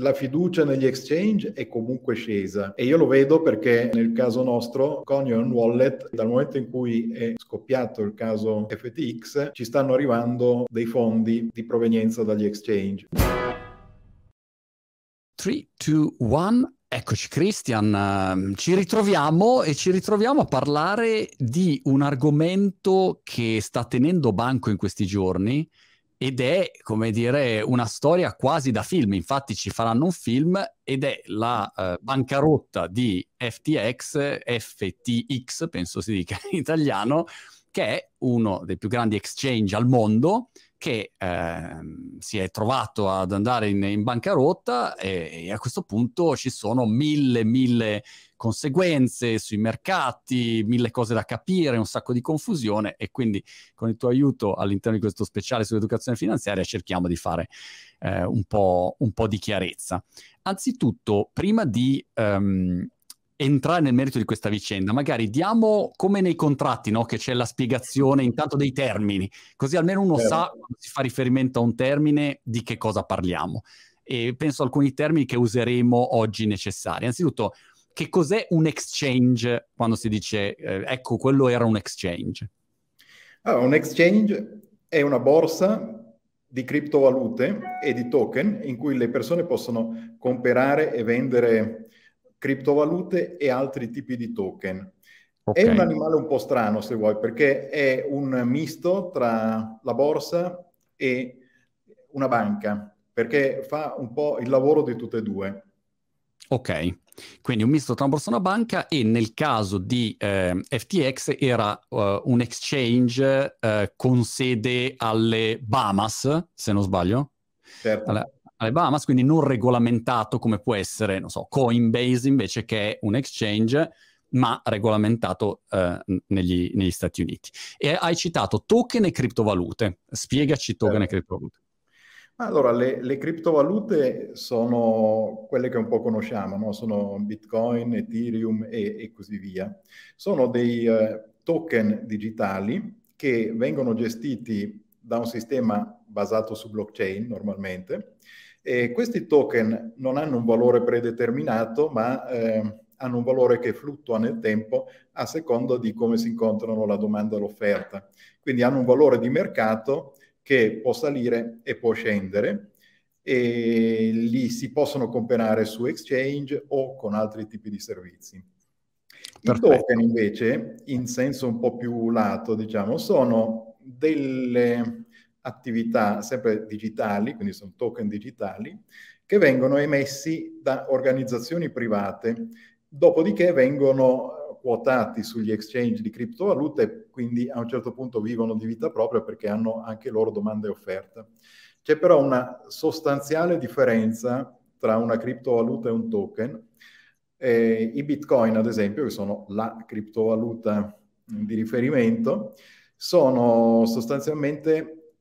La fiducia negli exchange è comunque scesa e io lo vedo perché nel caso nostro con Ion Wallet dal momento in cui è scoppiato il caso FTX ci stanno arrivando dei fondi di provenienza dagli exchange. 3, 2, 1 Eccoci Christian, ehm, ci ritroviamo e ci ritroviamo a parlare di un argomento che sta tenendo banco in questi giorni ed è, come dire, una storia quasi da film. Infatti ci faranno un film ed è la uh, bancarotta di FTX, FTX penso si dica in italiano, che è uno dei più grandi exchange al mondo che eh, si è trovato ad andare in, in bancarotta e, e, a questo punto ci sono mille, mille conseguenze sui mercati, mille cose da capire, un sacco di confusione e quindi con il tuo aiuto all'interno di questo speciale sull'educazione finanziaria cerchiamo di fare eh, un, po', un, po', di chiarezza. Anzitutto, prima di um, entrare nel merito di questa vicenda, magari diamo come nei contratti, no? che c'è la spiegazione intanto dei termini, così almeno uno certo. sa quando si fa riferimento a un termine di che cosa parliamo. E penso a alcuni termini che useremo oggi necessari. Anzitutto, che cos'è un exchange quando si dice eh, ecco, quello era un exchange? Allora, un exchange è una borsa di criptovalute e di token in cui le persone possono comprare e vendere criptovalute e altri tipi di token. Okay. È un animale un po' strano, se vuoi, perché è un misto tra la borsa e una banca, perché fa un po' il lavoro di tutte e due. Ok, quindi un misto tra una borsa e una banca e nel caso di eh, FTX era uh, un exchange uh, con sede alle Bahamas, se non sbaglio. Certo. Alla, alle Bahamas, quindi non regolamentato come può essere, non so, Coinbase invece che è un exchange, ma regolamentato eh, negli, negli, Stati Uniti. E hai citato token e criptovalute. Spiegaci token eh. e certo. criptovalute. Allora, le, le, criptovalute sono quelle che un po' conosciamo, no? sono Bitcoin, Ethereum e, e così via. Sono dei uh, token digitali che vengono gestiti da un sistema basato su blockchain normalmente e questi token non hanno un valore predeterminato, ma eh, hanno un valore che fluttua nel tempo a seconda di come si incontrano la domanda e l'offerta. Quindi hanno un valore di mercato che può salire e può scendere e li si possono comprare su exchange o con altri tipi di servizi. I token invece, in senso un po' più lato, diciamo, sono delle attività sempre digitali, quindi sono token digitali, che vengono emessi da organizzazioni private, dopodiché vengono quotati sugli exchange di criptovalute, quindi a un certo punto vivono di vita propria perché hanno anche loro domanda e offerta. C'è però una sostanziale differenza tra una criptovaluta e un token. Eh, I bitcoin, ad esempio, che sono la criptovaluta di riferimento, sono sostanzialmente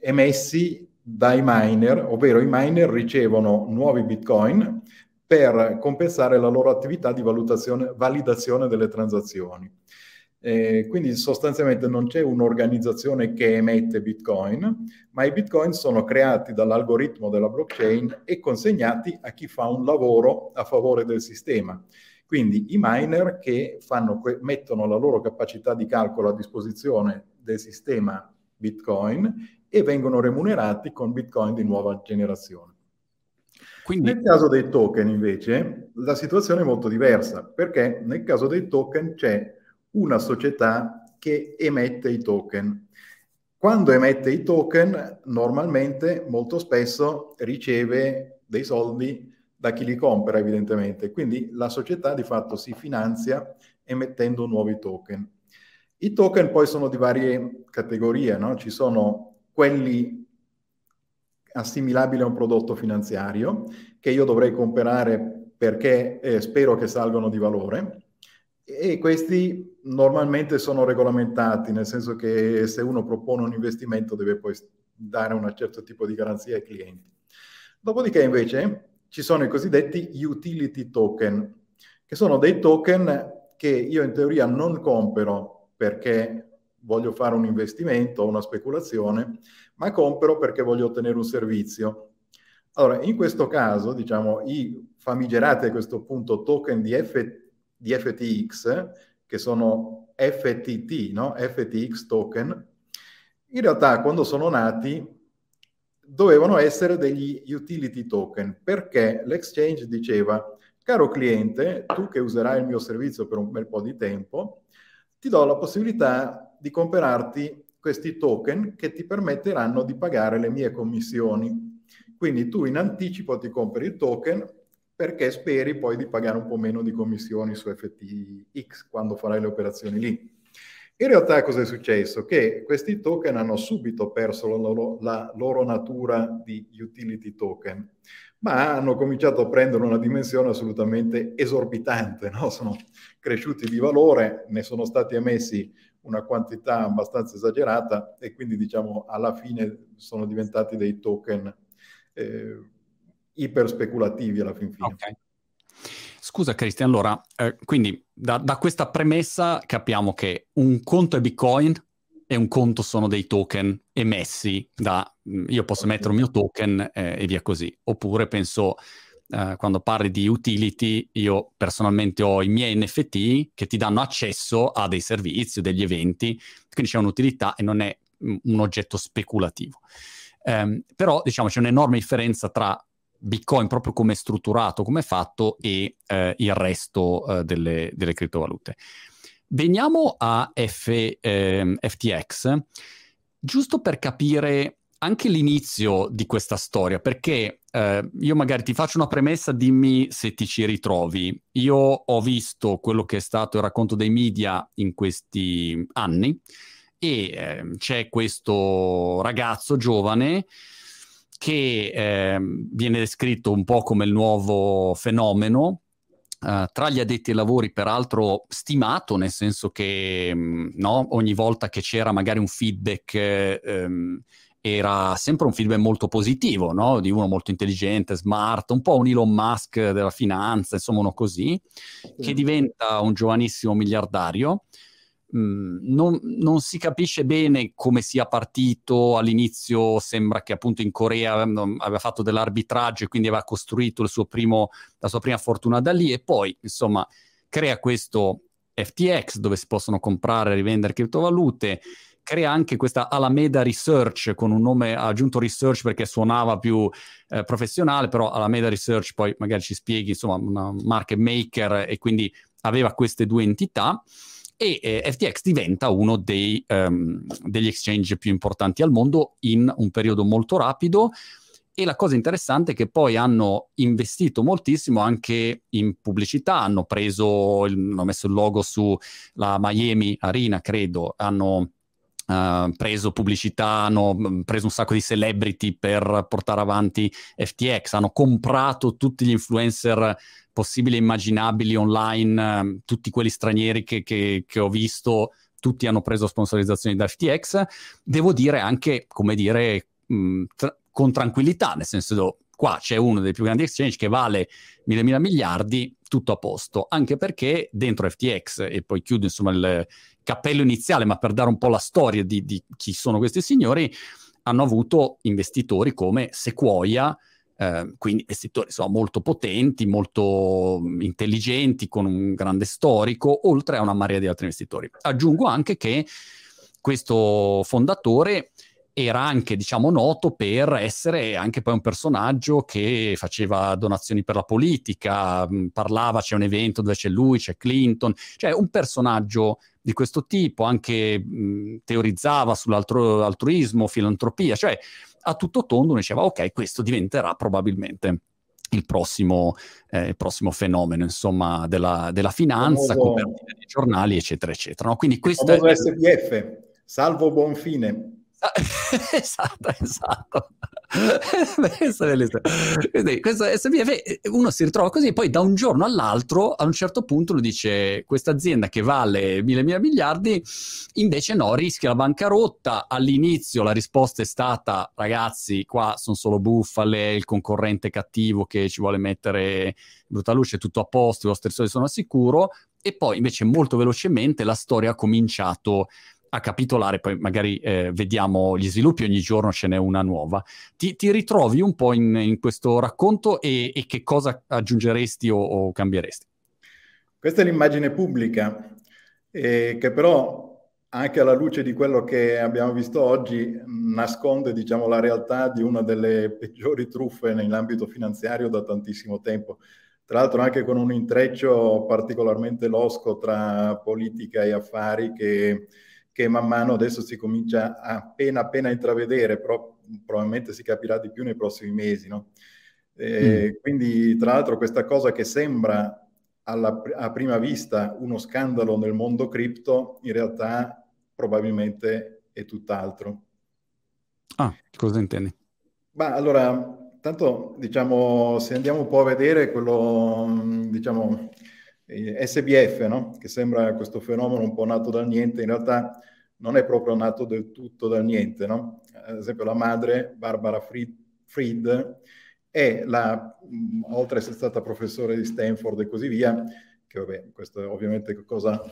emessi dai miner, ovvero i miner ricevono nuovi bitcoin per compensare la loro attività di validazione delle transazioni. Eh, quindi sostanzialmente non c'è un'organizzazione che emette bitcoin, ma i bitcoin sono creati dall'algoritmo della blockchain e consegnati a chi fa un lavoro a favore del sistema. Quindi i miner che fanno, mettono la loro capacità di calcolo a disposizione del sistema bitcoin e vengono remunerati con bitcoin di nuova generazione. Quindi... Nel caso dei token invece la situazione è molto diversa perché nel caso dei token c'è una società che emette i token. Quando emette i token normalmente molto spesso riceve dei soldi da chi li compra evidentemente, quindi la società di fatto si finanzia emettendo nuovi token. I token poi sono di varie categorie, no? ci sono quelli assimilabili a un prodotto finanziario che io dovrei comprare perché eh, spero che salgano di valore e questi normalmente sono regolamentati, nel senso che se uno propone un investimento deve poi dare un certo tipo di garanzia ai clienti. Dopodiché invece ci sono i cosiddetti utility token, che sono dei token che io in teoria non compro perché voglio fare un investimento o una speculazione, ma compro perché voglio ottenere un servizio. Allora, in questo caso, diciamo, i famigerati a questo punto token di, F, di FTX, che sono FTT, no? FTX token, in realtà quando sono nati dovevano essere degli utility token, perché l'exchange diceva, caro cliente, tu che userai il mio servizio per un bel po' di tempo, ti do la possibilità di comprarti questi token che ti permetteranno di pagare le mie commissioni. Quindi tu in anticipo ti compri il token perché speri poi di pagare un po' meno di commissioni su FTX quando farai le operazioni lì. In realtà cosa è successo? Che questi token hanno subito perso la loro, la loro natura di utility token, ma hanno cominciato a prendere una dimensione assolutamente esorbitante, no? sono cresciuti di valore, ne sono stati emessi una quantità abbastanza esagerata e quindi diciamo alla fine sono diventati dei token eh, iper speculativi alla fin fine. Okay. Scusa Cristian, allora, eh, quindi da, da, questa premessa capiamo che un conto è Bitcoin e un conto sono dei token emessi da mm, io posso mettere un mio token eh, e via così. Oppure penso, eh, quando parli di utility, io personalmente ho i miei NFT che ti danno accesso a dei servizi o degli eventi, quindi c'è un'utilità e non è mm, un oggetto speculativo. Um, però diciamo c'è un'enorme differenza tra Bitcoin proprio come è strutturato, come fatto e eh, il resto eh, delle, delle, criptovalute. Veniamo a F, eh, FTX, giusto per capire anche l'inizio di questa storia, perché eh, io magari ti faccio una premessa, dimmi se ti ci ritrovi. Io ho visto quello che è stato il racconto dei media in questi anni e eh, c'è questo ragazzo giovane che eh, viene descritto un po' come il nuovo fenomeno, Uh, tra gli addetti ai lavori, peraltro stimato, nel senso che mh, mm, no, ogni volta che c'era magari un feedback ehm, era sempre un feedback molto positivo, no? di uno molto intelligente, smart, un po' un Elon Musk della finanza, insomma uno così, che diventa un giovanissimo miliardario Mm, non, non, si capisce bene come sia partito. All'inizio sembra che appunto in Corea aveva fatto dell'arbitraggio e quindi aveva costruito primo, la sua prima fortuna da lì e poi insomma crea questo FTX dove si possono comprare e rivendere criptovalute. Crea anche questa Alameda Research con un nome aggiunto Research perché suonava più eh, professionale, però Alameda Research poi magari ci spieghi, insomma, una market maker e quindi aveva queste due entità e eh, FTX diventa uno dei, um, degli exchange più importanti al mondo in un periodo molto rapido. E la cosa interessante è che poi hanno investito moltissimo anche in pubblicità, hanno preso, hanno messo il logo sulla Miami Arena, credo, hanno Uh, preso pubblicità, hanno mm, preso un sacco di celebrity per portare avanti FTX, hanno comprato tutti gli influencer possibili e immaginabili online, uh, tutti quelli stranieri che, che, che, ho visto, tutti hanno preso sponsorizzazioni da FTX. Devo dire anche, come dire, mh, mm, tra- con tranquillità, nel senso qua c'è uno dei più grandi exchange che vale mille mila miliardi, tutto a posto, anche perché dentro FTX, e poi chiudo insomma il cappello iniziale, ma per dare un po' la storia di, di chi sono questi signori, hanno avuto investitori come Sequoia, eh, quindi investitori insomma, molto potenti, molto intelligenti, con un grande storico, oltre a una marea di altri investitori. Aggiungo anche che questo fondatore era anche, diciamo, noto per essere anche poi un personaggio che faceva donazioni per la politica, parlava, c'è un evento dove c'è lui, c'è Clinton, cioè un personaggio di questo tipo, anche mh, teorizzava sull'altruismo, filantropia, cioè a tutto tondo diceva ok, questo diventerà probabilmente il prossimo, eh, il prossimo fenomeno, insomma, della, della finanza, copertina dei giornali, eccetera, eccetera. No? Quindi questo è... SPF, salvo buon fine. esatto, esatto. Quindi, questo SPF uno si ritrova così, poi da un giorno all'altro, a un certo punto, uno dice: Questa azienda che vale mille mila miliardi, invece no, rischia la bancarotta. All'inizio la risposta è stata: ragazzi, qua sono solo bufale, il concorrente cattivo che ci vuole mettere brutta luce, tutto a posto, i vostri soldi sono al sicuro. E poi invece molto velocemente la storia ha cominciato a capitolare, poi magari eh, vediamo gli sviluppi, ogni giorno ce n'è una nuova. Ti, ti ritrovi un po' in, in questo racconto e, e, che cosa aggiungeresti o, o cambieresti? Questa è l'immagine pubblica, eh, che però anche alla luce di quello che abbiamo visto oggi nasconde diciamo, la realtà di una delle peggiori truffe nell'ambito finanziario da tantissimo tempo. Tra l'altro anche con un intreccio particolarmente losco tra politica e affari che che man mano adesso si comincia appena appena a intravedere, però probabilmente si capirà di più nei prossimi mesi. No? Eh, mm. Quindi, tra l'altro, questa cosa che sembra alla, a prima vista uno scandalo nel mondo cripto, in realtà probabilmente è tutt'altro. Ah, cosa intendi? Ma allora, tanto diciamo, se andiamo un po' a vedere quello, diciamo, SBF, no? che sembra questo fenomeno un po' nato dal niente, in realtà non è proprio nato del tutto dal niente. No? Ad esempio la madre, Barbara Fried, Fried è la, oltre ad essere stata professore di Stanford e così via, che vabbè, questo è ovviamente cosa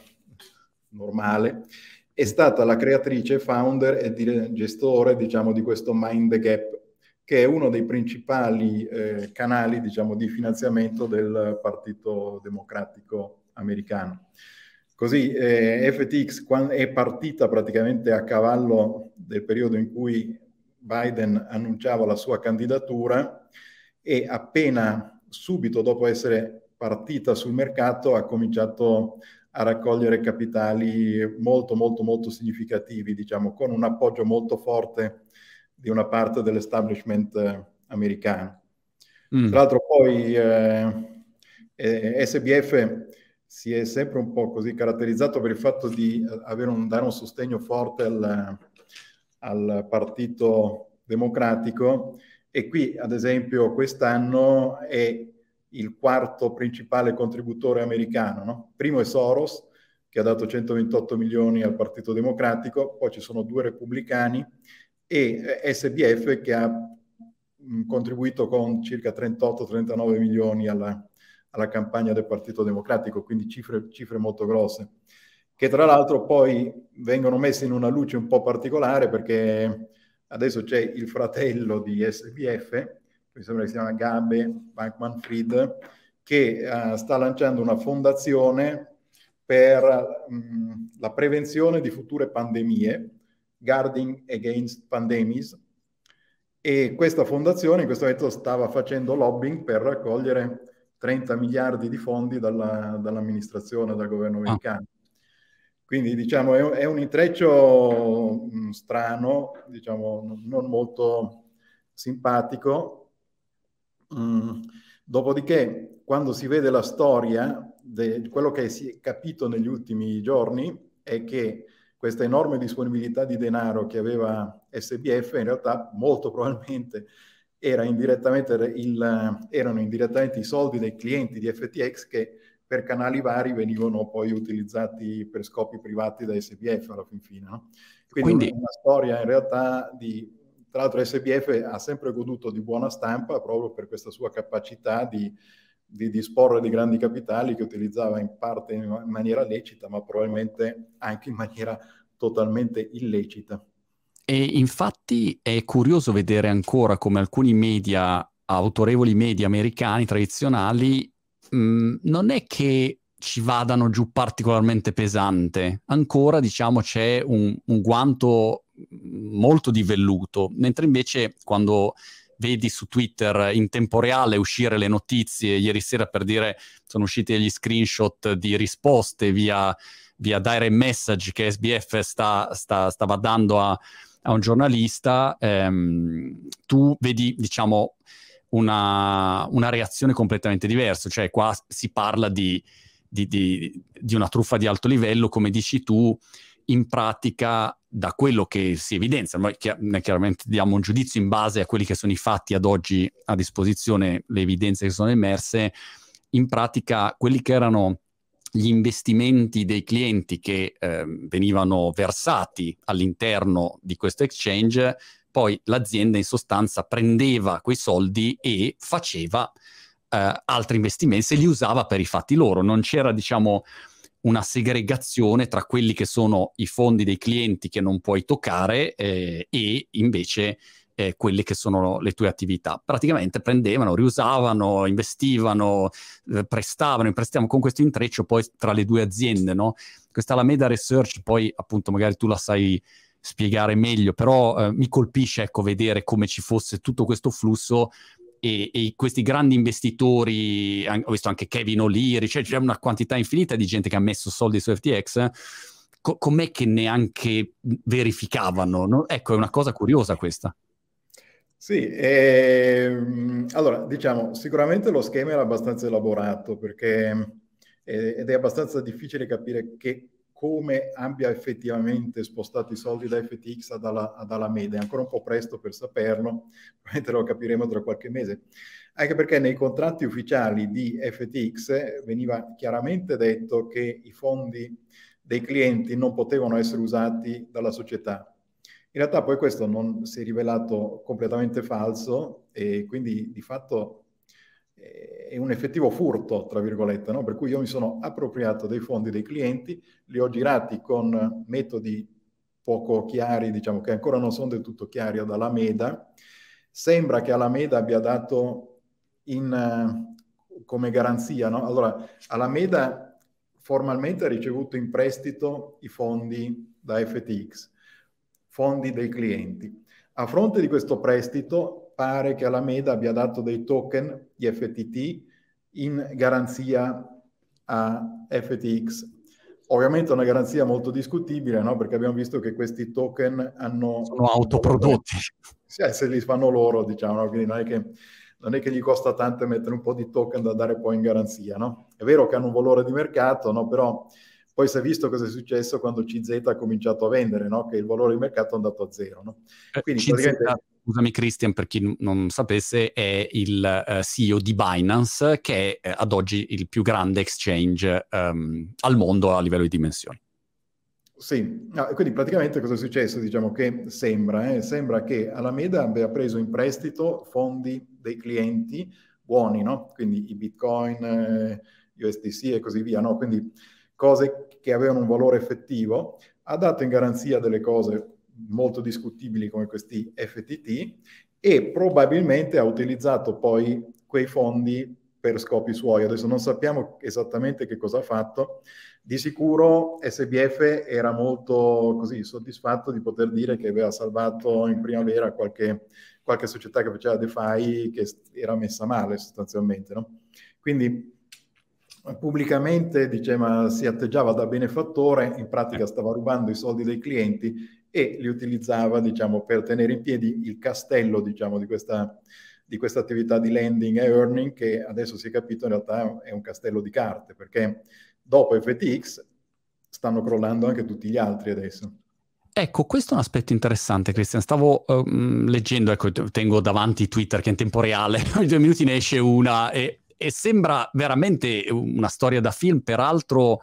normale, è stata la creatrice, founder e gestore, diciamo, di questo Mind the Gap, che è uno dei principali eh, canali diciamo, di finanziamento del Partito Democratico americano. Così eh, FTX è partita praticamente a cavallo del periodo in cui Biden annunciava la sua candidatura e appena subito dopo essere partita sul mercato ha cominciato a raccogliere capitali molto molto molto significativi, diciamo, con un appoggio molto forte di una parte dell'establishment eh, americano. Mm. Tra l'altro poi eh, eh, SBF si è sempre un po' così caratterizzato per il fatto di eh, un, dare un sostegno forte al, al Partito Democratico e qui ad esempio quest'anno è il quarto principale contributore americano. No? Primo è Soros, che ha dato 128 milioni al Partito Democratico, poi ci sono due repubblicani e eh, SBF che ha contribuito con circa 38-39 milioni alla, alla, campagna del Partito Democratico, quindi cifre, cifre molto grosse, che tra l'altro poi vengono messe in una luce un po' particolare perché adesso c'è il fratello di SBF, mi sembra che si chiama Gabe Bankman Fried, che uh, sta lanciando una fondazione per mh, la prevenzione di future pandemie Guarding Against Pandemies e questa fondazione in questo momento stava facendo lobbying per raccogliere 30 miliardi di fondi dalla, dall'amministrazione, dal governo ah. americano. Ah. Quindi diciamo è, è un intreccio mh, mm, strano, diciamo non molto simpatico. Mm. Dopodiché, quando si vede la storia, de, quello che si è capito negli ultimi giorni è che questa enorme disponibilità di denaro che aveva SBF in realtà molto probabilmente era indirettamente il, erano indirettamente i soldi dei clienti di FTX che per canali vari venivano poi utilizzati per scopi privati da SBF alla fin fine. No? Quindi, Quindi una storia in realtà di... Tra l'altro SBF ha sempre goduto di buona stampa proprio per questa sua capacità di di disporre di grandi capitali che utilizzava in parte in maniera lecita, ma probabilmente anche in maniera totalmente illecita. E infatti è curioso vedere ancora come alcuni media, autorevoli media americani tradizionali, mh, mm, non è che ci vadano giù particolarmente pesante, ancora diciamo c'è un, un guanto molto di velluto, mentre invece quando vedi su Twitter in tempo reale uscire le notizie, ieri sera per dire sono usciti degli screenshot di risposte via, via direct message che SBF sta, sta, stava dando a, a un giornalista, ehm, tu vedi diciamo una, una, reazione completamente diversa, cioè qua si parla di, di, di, di una truffa di alto livello, come dici tu, in pratica da quello che si evidenzia, noi chiaramente diamo un giudizio in base a quelli che sono i fatti ad oggi a disposizione, le evidenze che sono emerse, in pratica quelli che erano gli investimenti dei clienti che eh, venivano versati all'interno di questo exchange, poi l'azienda in sostanza prendeva quei soldi e faceva eh, altri investimenti, se li usava per i fatti loro, non c'era diciamo una segregazione tra quelli che sono i fondi dei clienti che non puoi toccare eh, e invece eh, quelle che sono le tue attività. Praticamente prendevano, riusavano, investivano, eh, prestavano, prestavano con questo intreccio poi tra le due aziende, no? Questa Alameda Research, poi appunto magari tu la sai spiegare meglio, però eh, mi colpisce ecco vedere come ci fosse tutto questo flusso e, e, questi grandi investitori, ho visto anche Kevin O'Leary, cioè c'è una quantità infinita di gente che ha messo soldi su FTX, co- com'è che neanche verificavano? No? Ecco, è una cosa curiosa questa. Sì, ehm, allora diciamo sicuramente lo schema era abbastanza elaborato perché eh, ed è abbastanza difficile capire che come abbia effettivamente spostato i soldi da FTX ad, alla, ad Alameda. È ancora un po' presto per saperlo, probabilmente lo capiremo tra qualche mese. Anche perché nei contratti ufficiali di FTX veniva chiaramente detto che i fondi dei clienti non potevano essere usati dalla società. In realtà poi questo non si è rivelato completamente falso e quindi di fatto è un effettivo furto, tra virgolette, no? per cui io mi sono appropriato dei fondi dei clienti, li ho girati con metodi poco chiari, diciamo che ancora non sono del tutto chiari ad Alameda. Sembra che Alameda abbia dato in, come garanzia, no? allora Alameda formalmente ha ricevuto in prestito i fondi da FTX, fondi dei clienti. A fronte di questo prestito pare che Alameda abbia dato dei token di FTT in garanzia a FTX. Ovviamente è una garanzia molto discutibile, no? perché abbiamo visto che questi token hanno... Sono autoprodotti. Sì, se li fanno loro, diciamo, quindi non è, che, non è che gli costa tanto mettere un po' di token da dare poi in garanzia, no? È vero che hanno un valore di mercato, no? Però poi si è visto cosa è successo quando CZ ha cominciato a vendere, no? Che il valore di mercato è andato a zero, no? Eh, Quindi CZ... scusami Christian, per chi non sapesse, è il eh, CEO di Binance, che è uh, ad oggi il più grande exchange um, al mondo a livello di dimensioni. Sì, no, quindi praticamente cosa è successo? Diciamo che sembra, eh, sembra che Alameda abbia preso in prestito fondi dei clienti buoni, no? Quindi i bitcoin, eh, USDC e così via, no? Quindi cose che avevano un valore effettivo, ha dato in garanzia delle cose molto discutibili come questi FTT e probabilmente ha utilizzato poi quei fondi per scopi suoi. Adesso non sappiamo esattamente che cosa ha fatto. Di sicuro SBF era molto così soddisfatto di poter dire che aveva salvato in primavera qualche, qualche società che faceva DeFi che era messa male sostanzialmente. No? Quindi pubblicamente diceva, si atteggiava da benefattore, in pratica stava rubando i soldi dei clienti e li utilizzava diciamo, per tenere in piedi il castello diciamo, di, questa, di questa attività di lending e earning che adesso si è capito in realtà è un castello di carte perché dopo FTX stanno crollando anche tutti gli altri adesso. Ecco, questo è un aspetto interessante, Cristian. Stavo uh, leggendo, ecco, tengo davanti Twitter che è in tempo reale, ogni due minuti ne esce una e, e sembra veramente una storia da film, peraltro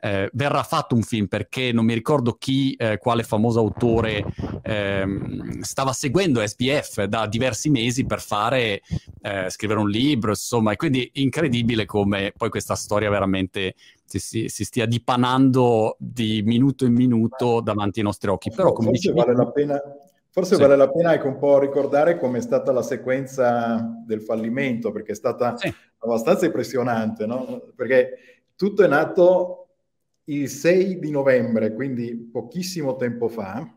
eh, verrà fatto un film perché non mi ricordo chi, eh, quale famoso autore ehm, stava seguendo SPF da diversi mesi per fare, eh, scrivere un libro, insomma, e quindi incredibile come poi questa storia veramente si, si, stia dipanando di minuto in minuto davanti ai nostri occhi. Però come forse vale la pena, forse sì. vale la pena ecco, un po' ricordare come è stata la sequenza del fallimento, perché è stata sì. abbastanza impressionante, no? Perché tutto è nato il 6 di novembre, quindi pochissimo tempo fa,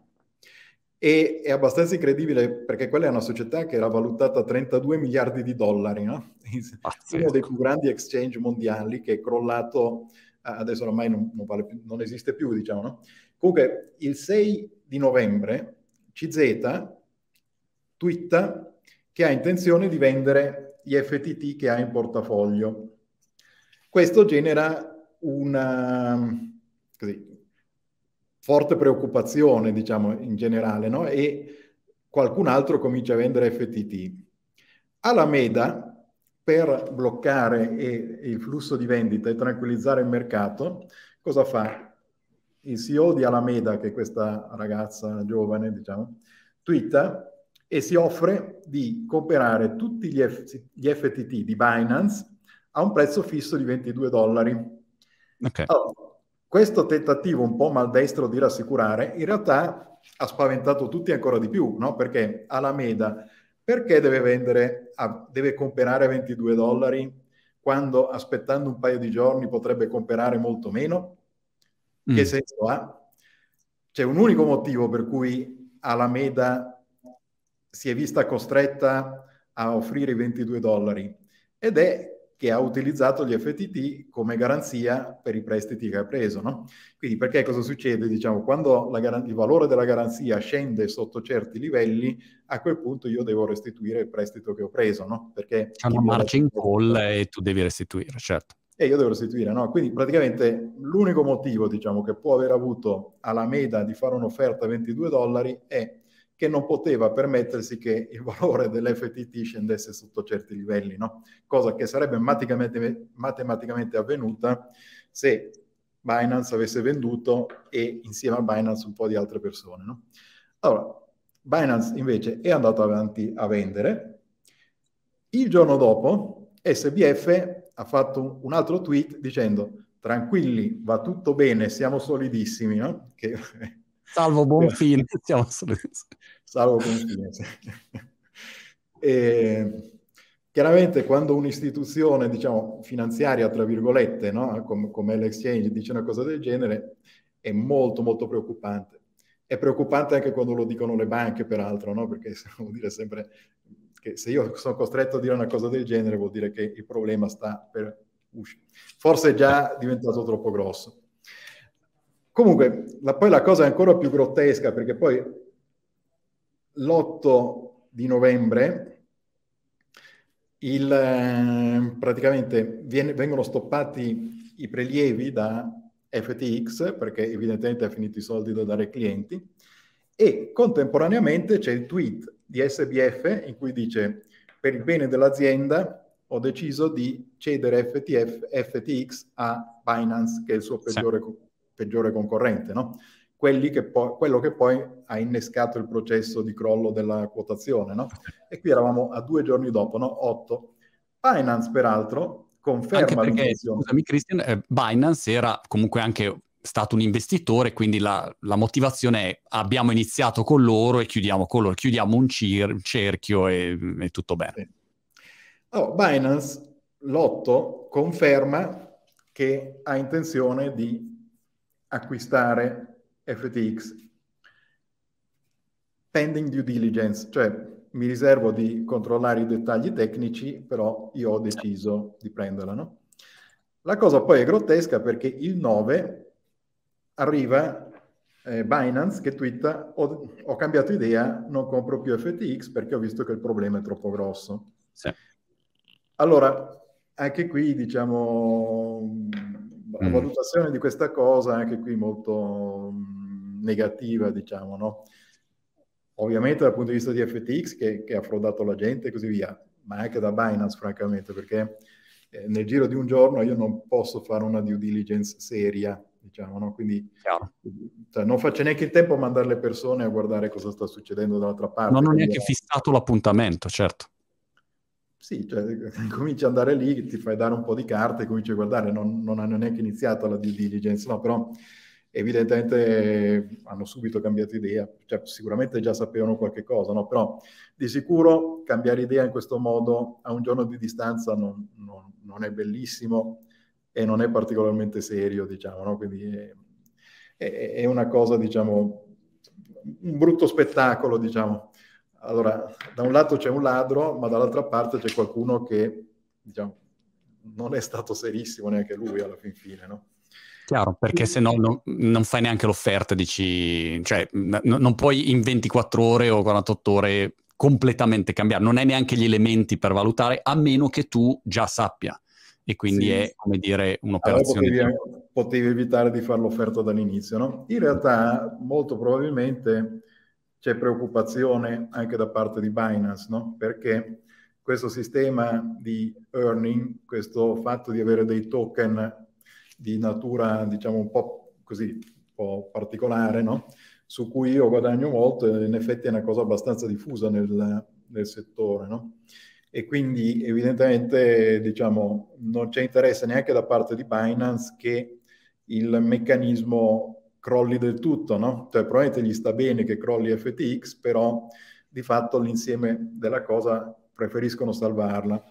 e è abbastanza incredibile perché quella è una società che era valutata a 32 miliardi di dollari, no? uno dei più grandi exchange mondiali che è crollato, adesso ormai non, non, vale più, non esiste più, diciamo, no? Comunque, il 6 di novembre CZ twitta che ha intenzione di vendere gli FTT che ha in portafoglio. Questo genera una così, forte preoccupazione, diciamo, in generale, no? E qualcun altro comincia a vendere FTT. Alameda, per bloccare il flusso di vendita e tranquillizzare il mercato, cosa fa? Il CEO di Alameda, che è questa ragazza giovane, diciamo, twitta e si offre di comprare tutti gli, F- gli FTT di Binance a un prezzo fisso di 22 dollari. Okay. Allora, questo tentativo un po' maldestro di rassicurare, in realtà ha spaventato tutti ancora di più, no? Perché Alameda, perché deve vendere, a, deve comprare a 22 dollari quando aspettando un paio di giorni potrebbe comprare molto meno? Mm. Che senso ha? C'è un unico motivo per cui Alameda si è vista costretta a offrire i 22 dollari ed è che ha utilizzato gli FTT come garanzia per i prestiti che ha preso. No? Quindi perché cosa succede? Diciamo, quando gar- il valore della garanzia scende sotto certi livelli, a quel punto io devo restituire il prestito che ho preso, no? Perché c'è una margin call e tu devi restituire, certo. E io devo restituire, no? Quindi praticamente l'unico motivo, diciamo, che può aver avuto Alameda di fare un'offerta a 22 dollari è che non poteva permettersi che il valore dell'FTT scendesse sotto certi livelli, no? cosa che sarebbe matematicamente, matematicamente avvenuta se Binance avesse venduto e insieme a Binance un po' di altre persone. No? Allora, Binance invece è andato avanti a vendere. Il giorno dopo SBF ha fatto un altro tweet dicendo tranquilli, va tutto bene, siamo solidissimi, no? Che Salvo buon fine, siamo. Salvo buon fine, sì. e, chiaramente quando un'istituzione, diciamo, finanziaria, tra virgolette, no? come, come l'exchange, dice una cosa del genere, è molto, molto preoccupante. È preoccupante anche quando lo dicono le banche, peraltro, no? perché vuol dire sempre che se io sono costretto a dire una cosa del genere, vuol dire che il problema sta per uscire. Forse è già diventato troppo grosso. Comunque, la, poi la cosa è ancora più grottesca perché poi l'8 di novembre il, eh, praticamente viene, vengono stoppati i prelievi da FTX perché evidentemente ha finito i soldi da dare ai clienti e contemporaneamente c'è il tweet di SBF in cui dice per il bene dell'azienda ho deciso di cedere FTF, FTX a Binance che è il suo peggiore sì peggiore concorrente, no? Che po- quello che poi ha innescato il processo di crollo della quotazione, no? E qui eravamo a due giorni dopo, no? 8. Binance, peraltro, conferma anche perché, Scusami, Christian, eh, Binance era comunque anche stato un investitore, quindi la, la, motivazione è abbiamo iniziato con loro e chiudiamo con loro, chiudiamo un cir- cerchio e è tutto bene. Sì. Allora, Binance, l'8, conferma che ha intenzione di acquistare FTX pending due diligence, cioè mi riservo di controllare i dettagli tecnici, però io ho deciso di prenderla. No? La cosa poi è grottesca perché il 9 arriva eh, Binance che twitta ho, ho, cambiato idea, non compro più FTX perché ho visto che il problema è troppo grosso. Sì. Allora, anche qui diciamo la mm. valutazione di questa cosa è anche qui molto mh, mm, negativa, diciamo, no? Ovviamente dal punto di vista di FTX che, che, ha frodato la gente e così via, ma anche da Binance, francamente, perché eh, nel giro di un giorno io non posso fare una due diligence seria, diciamo, no? Quindi cioè, non faccio neanche il tempo a mandare le persone a guardare cosa sta succedendo dall'altra parte. Non ho neanche fissato l'appuntamento, certo. Sì, cioè, cominci ad andare lì, ti fai dare un po' di carte, cominci a guardare, non, non hanno neanche iniziato la due diligence, no, però evidentemente hanno subito cambiato idea, cioè, sicuramente già sapevano qualche cosa, no? però di sicuro cambiare idea in questo modo a un giorno di distanza non, non, non è bellissimo e non è particolarmente serio, diciamo, no? quindi è, è, è, una cosa, diciamo, un brutto spettacolo, diciamo. Allora, da un lato c'è un ladro, ma dall'altra parte c'è qualcuno che, diciamo, non è stato serissimo neanche lui alla fin fine, no? Chiaro, perché se no non, non fai neanche l'offerta, dici, cioè n- non puoi in 24 ore o 48 ore completamente cambiare, non hai neanche gli elementi per valutare, a meno che tu già sappia. E quindi sì. è, come dire, un'operazione... Allora potevi, potevi, evitare di fare l'offerta dall'inizio, no? In realtà, molto probabilmente c'è preoccupazione anche da parte di Binance, no? perché questo sistema di earning, questo fatto di avere dei token di natura, diciamo, un po' così, un po' particolare, no? su cui io guadagno molto in effetti è una cosa abbastanza diffusa nel, nel settore. No? E quindi evidentemente diciamo, non c'è interesse neanche da parte di Binance che il meccanismo crolli del tutto, no? Cioè probabilmente gli sta bene che crolli FTX, però di fatto l'insieme della cosa preferiscono salvarla.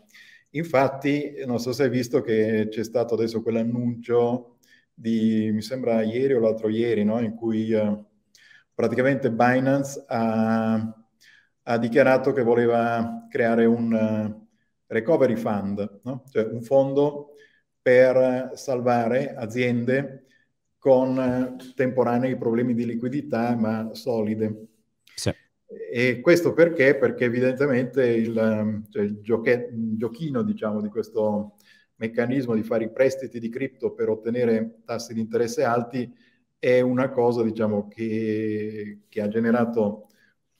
Infatti, non so se hai visto che c'è stato adesso quell'annuncio di, mi sembra ieri o l'altro ieri, no? in cui eh, praticamente Binance ha, ha, dichiarato che voleva creare un uh, recovery fund, no? cioè un fondo per salvare aziende con uh, temporanei problemi di liquidità ma solide. Sì. E questo perché? Perché evidentemente il, um, cioè il, gioche- giochino diciamo, di questo meccanismo di fare i prestiti di cripto per ottenere tassi di interesse alti è una cosa diciamo, che, che ha generato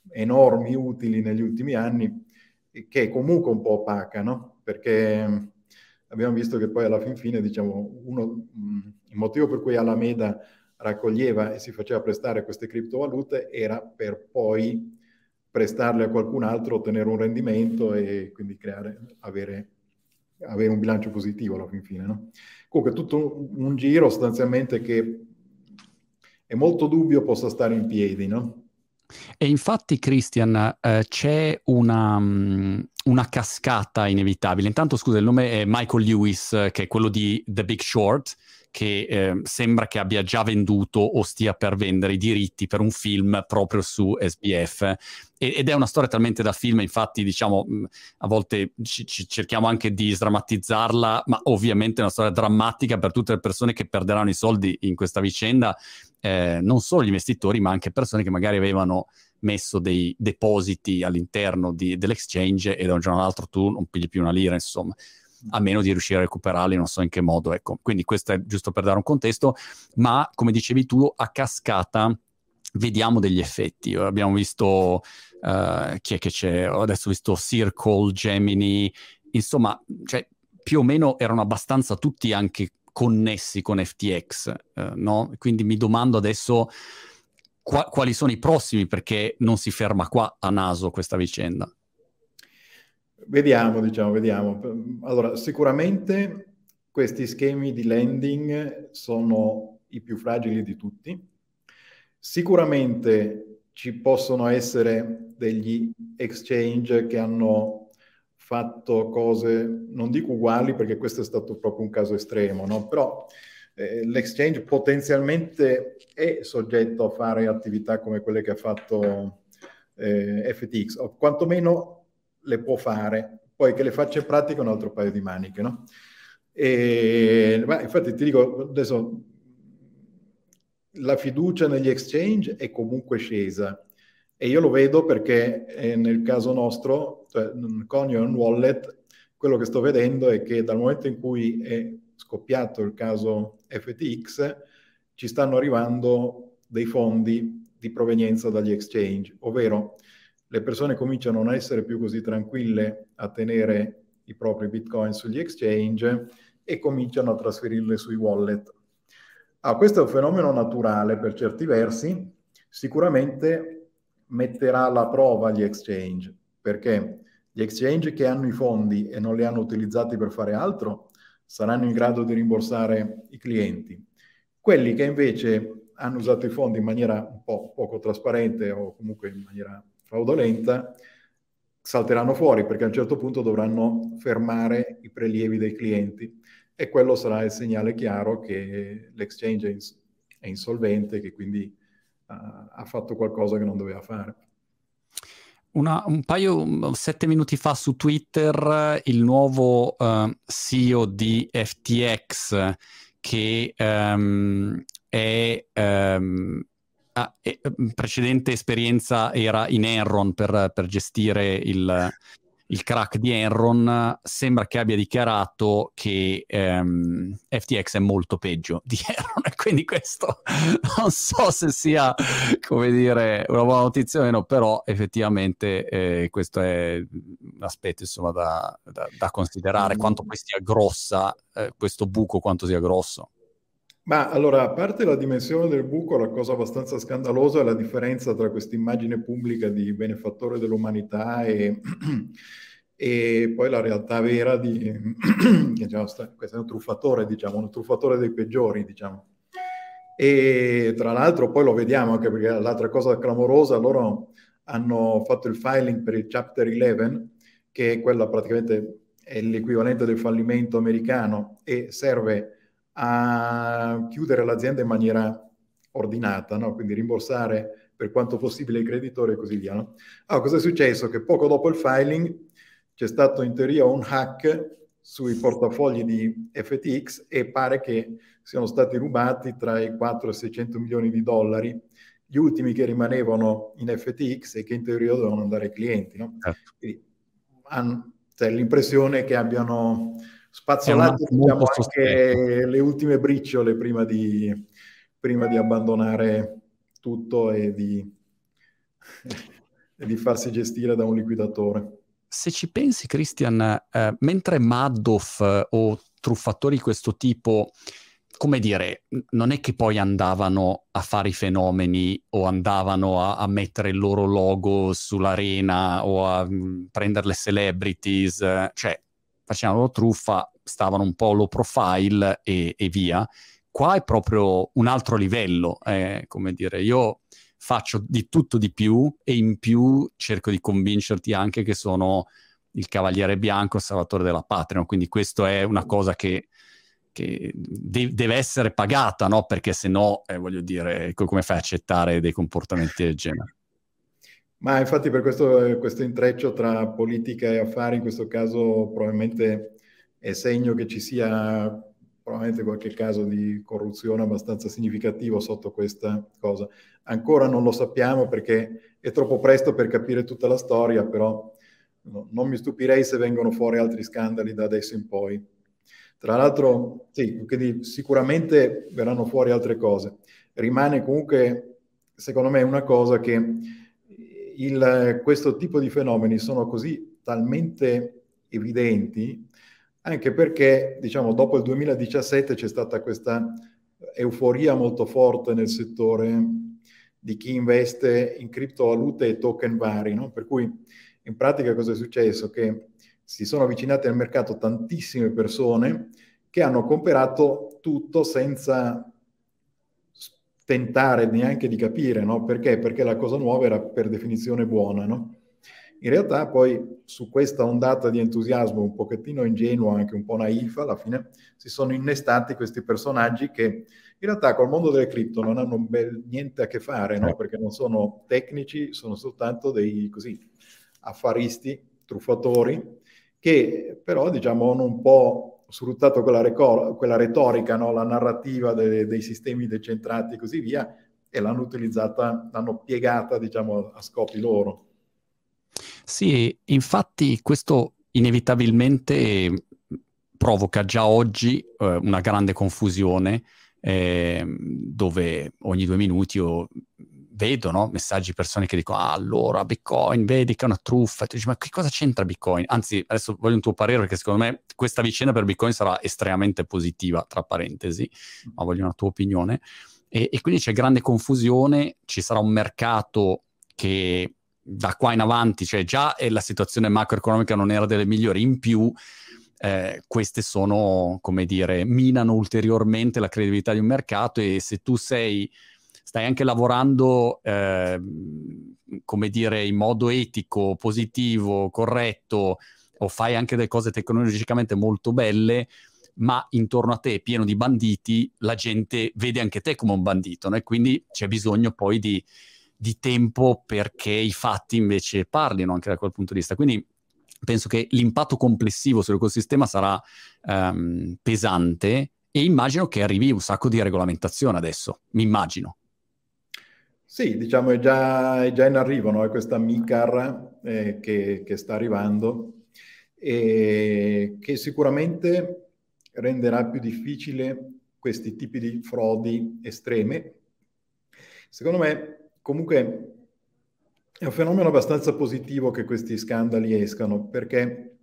enormi utili negli ultimi anni, che è comunque un po' opaca, no? perché abbiamo visto che poi alla fin fine diciamo, uno, il motivo per cui Alameda raccoglieva e si faceva prestare queste criptovalute era per poi prestarle a qualcun altro, ottenere un rendimento e quindi creare, avere, avere un bilancio positivo alla fin fine. No? Comunque tutto un, giro sostanzialmente che è molto dubbio possa stare in piedi, no? E infatti, Christian, eh, c'è una, um, una, cascata inevitabile. Intanto, scusa, il nome è Michael Lewis, che è quello di The Big Short, che eh, sembra che abbia già venduto o stia per vendere i diritti per un film proprio su SBF. Ed è una storia talmente da film, infatti, diciamo, a volte ci, ci cerchiamo anche di sdrammatizzarla, ma ovviamente è una storia drammatica per tutte le persone che perderanno i soldi in questa vicenda, eh, non solo gli investitori, ma anche persone che magari avevano messo dei depositi all'interno di, dell'exchange e da un giorno all'altro tu non pigli più una lira, insomma a meno di riuscire a recuperarli, non so in che modo. Ecco. Quindi questo è giusto per dare un contesto, ma come dicevi tu, a cascata vediamo degli effetti. Abbiamo visto uh, chi è che c'è, adesso ho visto Circle, Gemini, insomma, cioè, più o meno erano abbastanza tutti anche connessi con FTX, uh, no? Quindi mi domando adesso qua- quali sono i prossimi, perché non si ferma qua a naso questa vicenda. Vediamo, diciamo, vediamo. Allora, sicuramente questi schemi di lending sono i più fragili di tutti. Sicuramente ci possono essere degli exchange che hanno fatto cose, non dico uguali perché questo è stato proprio un caso estremo, no? però eh, l'exchange potenzialmente è soggetto a fare attività come quelle che ha fatto eh, FTX, o quantomeno le può fare, poi che le faccia pratica un altro paio di maniche, no? E, ma infatti ti dico, adesso la fiducia negli exchange è comunque scesa e io lo vedo perché eh, nel caso nostro, cioè, con Ion Wallet, quello che sto vedendo è che dal momento in cui è scoppiato il caso FTX, ci stanno arrivando dei fondi di provenienza dagli exchange, ovvero le persone cominciano a non essere più così tranquille a tenere i propri bitcoin sugli exchange e cominciano a trasferirle sui wallet. Ah, questo è un fenomeno naturale per certi versi, sicuramente metterà alla prova gli exchange, perché gli exchange che hanno i fondi e non li hanno utilizzati per fare altro saranno in grado di rimborsare i clienti. Quelli che invece hanno usato i fondi in maniera un po' poco trasparente o comunque in maniera fraudolenta, salteranno fuori perché a un certo punto dovranno fermare i prelievi dei clienti e quello sarà il segnale chiaro che l'exchange è, ins- è insolvente, che quindi uh, ha fatto qualcosa che non doveva fare. Una, un paio, sette minuti fa su Twitter, il nuovo uh, CEO di FTX che um, è um, Ah, e, mm, precedente esperienza era in Enron per, per gestire il, il, crack di Enron. Sembra che abbia dichiarato che ehm, FTX è molto peggio di Enron e quindi questo non so se sia, come dire, una buona notizia o meno, però effettivamente eh, questo è un aspetto insomma, da, da, da considerare, quanto poi sia grossa, eh, questo buco quanto sia grosso. Ma allora, a parte la dimensione del buco, la cosa abbastanza scandalosa è la differenza tra questa immagine pubblica di benefattore dell'umanità e, e poi la realtà vera di... diciamo, questo è un truffatore, diciamo, un truffatore dei peggiori, diciamo. E tra l'altro poi lo vediamo anche perché l'altra cosa clamorosa, loro hanno fatto il filing per il Chapter 11, che è quella praticamente è l'equivalente del fallimento americano e serve a chiudere l'azienda in maniera ordinata, no? quindi rimborsare per quanto possibile i creditori e così via. No? Allora, cosa è successo? Che poco dopo il filing c'è stato in teoria un hack sui portafogli di FTX e pare che siano stati rubati tra i 4 e i 600 milioni di dollari, gli ultimi che rimanevano in FTX e che in teoria dovevano andare ai clienti. No? Certo. Quindi, hanno, cioè, l'impressione che abbiano spazzolato diciamo, anche le ultime briciole prima di, prima di abbandonare tutto e di, e di farsi gestire da un liquidatore. Se ci pensi, Christian, eh, mentre Madoff eh, o truffatori di questo tipo come dire, non è che poi andavano a fare i fenomeni o andavano a, a mettere il loro logo sull'arena o a mh, mm, prendere le celebrities, cioè facevano loro truffa, stavano un po' low profile e, e via. Qua è proprio un altro livello, eh, come dire, io faccio di tutto di più e in più cerco di convincerti anche che sono il cavaliere bianco, salvatore della patria, quindi questo è una cosa che che de- deve essere pagata, no? Perché se no, eh, voglio dire, come fai a accettare dei comportamenti del genere? Ma infatti per questo, questo intreccio tra politica e affari in questo caso probabilmente è segno che ci sia probabilmente qualche caso di corruzione abbastanza significativo sotto questa cosa. Ancora non lo sappiamo perché è troppo presto per capire tutta la storia, però no, non mi stupirei se vengono fuori altri scandali da adesso in poi. Tra l'altro, sì, quindi sicuramente verranno fuori altre cose. Rimane comunque, secondo me, una cosa che il, questo tipo di fenomeni sono così talmente evidenti, anche perché, diciamo, dopo il 2017 c'è stata questa euforia molto forte nel settore di chi investe in criptovalute e token vari, no? Per cui in pratica cosa è successo? Che si sono avvicinate al mercato tantissime persone che hanno comprato tutto senza tentare neanche di capire, no? Perché? Perché la cosa nuova era per definizione buona, no? In realtà poi su questa ondata di entusiasmo un pochettino ingenuo, anche un po' naif, alla fine si sono innestati questi personaggi che in realtà col mondo delle cripto non hanno bel, niente a che fare, no? perché non sono tecnici, sono soltanto dei così affaristi, truffatori, che però diciamo hanno un po' sfruttato quella, recor- quella retorica, no? la narrativa de- dei sistemi decentrati e così via, e l'hanno utilizzata, l'hanno piegata diciamo a scopi loro. Sì, infatti questo inevitabilmente provoca già oggi eh, una grande confusione eh, dove ogni due minuti o vedo no? messaggi persone che dicono ah allora Bitcoin vedi che è una truffa. E tu dici ma che cosa c'entra Bitcoin? Anzi adesso voglio un tuo parere perché secondo me questa vicenda per Bitcoin sarà estremamente positiva tra parentesi ma voglio una tua opinione. E, e quindi c'è grande confusione ci sarà un mercato che da qua in avanti cioè già la situazione macroeconomica non era delle migliori in più eh, queste sono, come dire, minano ulteriormente la credibilità di un mercato e se tu sei stai anche lavorando, eh, come dire, in modo etico, positivo, corretto, o fai anche delle cose tecnologicamente molto belle, ma intorno a te pieno di banditi, la gente vede anche te come un bandito, no? e quindi c'è bisogno poi di, di tempo perché i fatti invece parlino anche da quel punto di vista. Quindi penso che l'impatto complessivo sull'ecosistema sarà um, pesante e immagino che arrivi un sacco di regolamentazione adesso, mi immagino. Sì, diciamo è già, è già in arrivo, no? è questa MICAR eh, che, che, sta arrivando e che sicuramente renderà più difficile questi tipi di frodi estreme. Secondo me, comunque, è un fenomeno abbastanza positivo che questi scandali escano, perché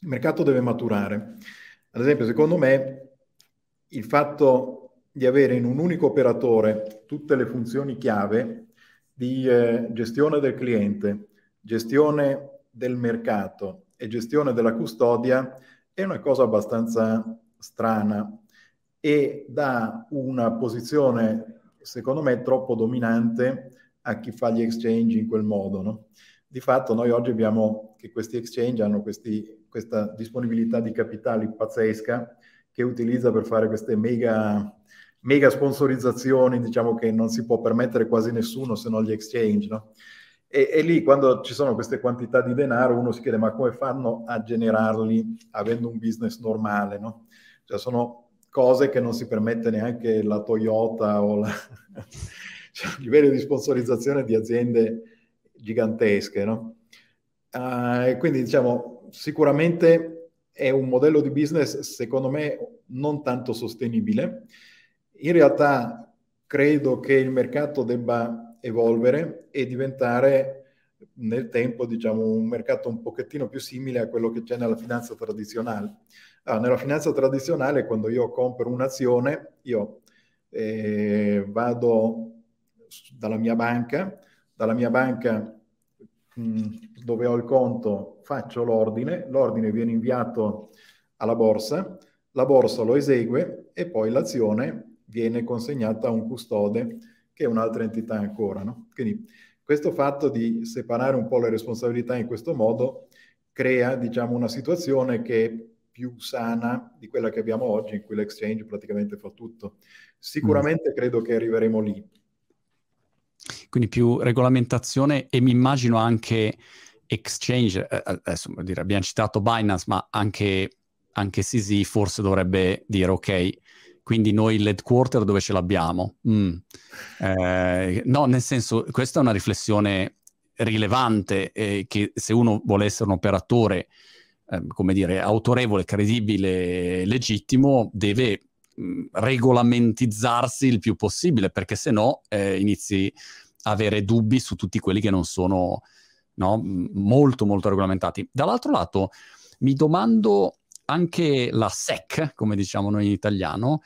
il mercato deve maturare. Ad esempio, secondo me, il fatto di avere in un unico operatore tutte le funzioni chiave di eh, gestione del cliente, gestione del mercato e gestione della custodia è una cosa abbastanza strana e dà una posizione, secondo me, troppo dominante a chi fa gli exchange in quel modo. No? Di fatto noi oggi abbiamo che questi exchange hanno questi, questa disponibilità di capitali pazzesca che utilizza per fare queste mega, mega sponsorizzazioni, diciamo che non si può permettere quasi nessuno se non gli exchange. No? E, e, lì quando ci sono queste quantità di denaro uno si chiede ma come fanno a generarli avendo un business normale? No? Cioè sono cose che non si permette neanche la Toyota o la... cioè, livello di sponsorizzazione di aziende gigantesche. No? Uh, quindi diciamo sicuramente è un modello di business secondo me non tanto sostenibile. In realtà credo che il mercato debba evolvere e diventare nel tempo diciamo un mercato un pochettino più simile a quello che c'è nella finanza tradizionale. Allora, nella finanza tradizionale quando io compro un'azione io eh, vado dalla mia banca, dalla mia banca mh, mm, dove ho il conto faccio l'ordine, l'ordine viene inviato alla borsa, la borsa lo esegue e poi l'azione viene consegnata a un custode che è un'altra entità ancora. No? Quindi questo fatto di separare un po' le responsabilità in questo modo crea, diciamo, una situazione che è più sana di quella che abbiamo oggi, in cui l'exchange praticamente fa tutto. Sicuramente mm. credo che arriveremo lì. Quindi più regolamentazione e mi immagino anche exchange, eh, eh adesso dire, abbiamo citato Binance, ma anche, anche CZ forse dovrebbe dire ok, quindi noi l'headquarter dove ce l'abbiamo? Mm. Eh, no, nel senso, questa è una riflessione rilevante eh, che se uno vuole essere un operatore, eh, come dire, autorevole, credibile, legittimo, deve mm, regolamentizzarsi il più possibile, perché se no eh, inizi a avere dubbi su tutti quelli che non sono no, molto, molto regolamentati. Dall'altro lato, mi domando anche la SEC, come diciamo noi in italiano,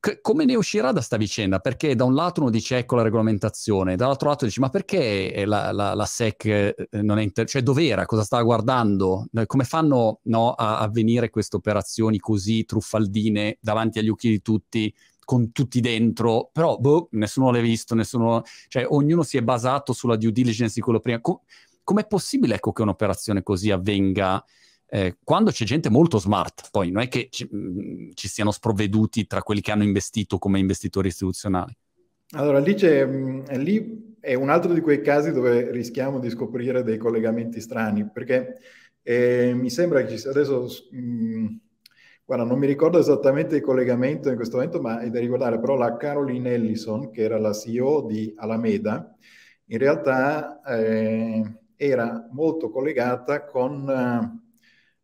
c- come ne uscirà da sta vicenda? Perché da un lato uno dice ecco la regolamentazione, dall'altro lato dice ma perché la, la, la SEC eh, non è inter- cioè dov'era, cosa stava guardando, come fanno no, a avvenire queste operazioni così truffaldine davanti agli occhi di tutti? con tutti dentro, però boh, nessuno l'ha visto, nessuno, cioè ognuno si è basato sulla due diligence di quello prima. Com- com'è possibile ecco, che un'operazione così avvenga eh, quando c'è gente molto smart, poi non è che ci, mm, ci, siano sprovveduti tra quelli che hanno investito come investitori istituzionali. Allora, lì, mh, mm, lì è un altro di quei casi dove rischiamo di scoprire dei collegamenti strani, perché eh, mi sembra che ci sia adesso... Mh, mm, guarda, non mi ricordo esattamente il collegamento in questo momento, ma è da ricordare però la Caroline Ellison, che era la CEO di Alameda, in realtà eh, era molto collegata con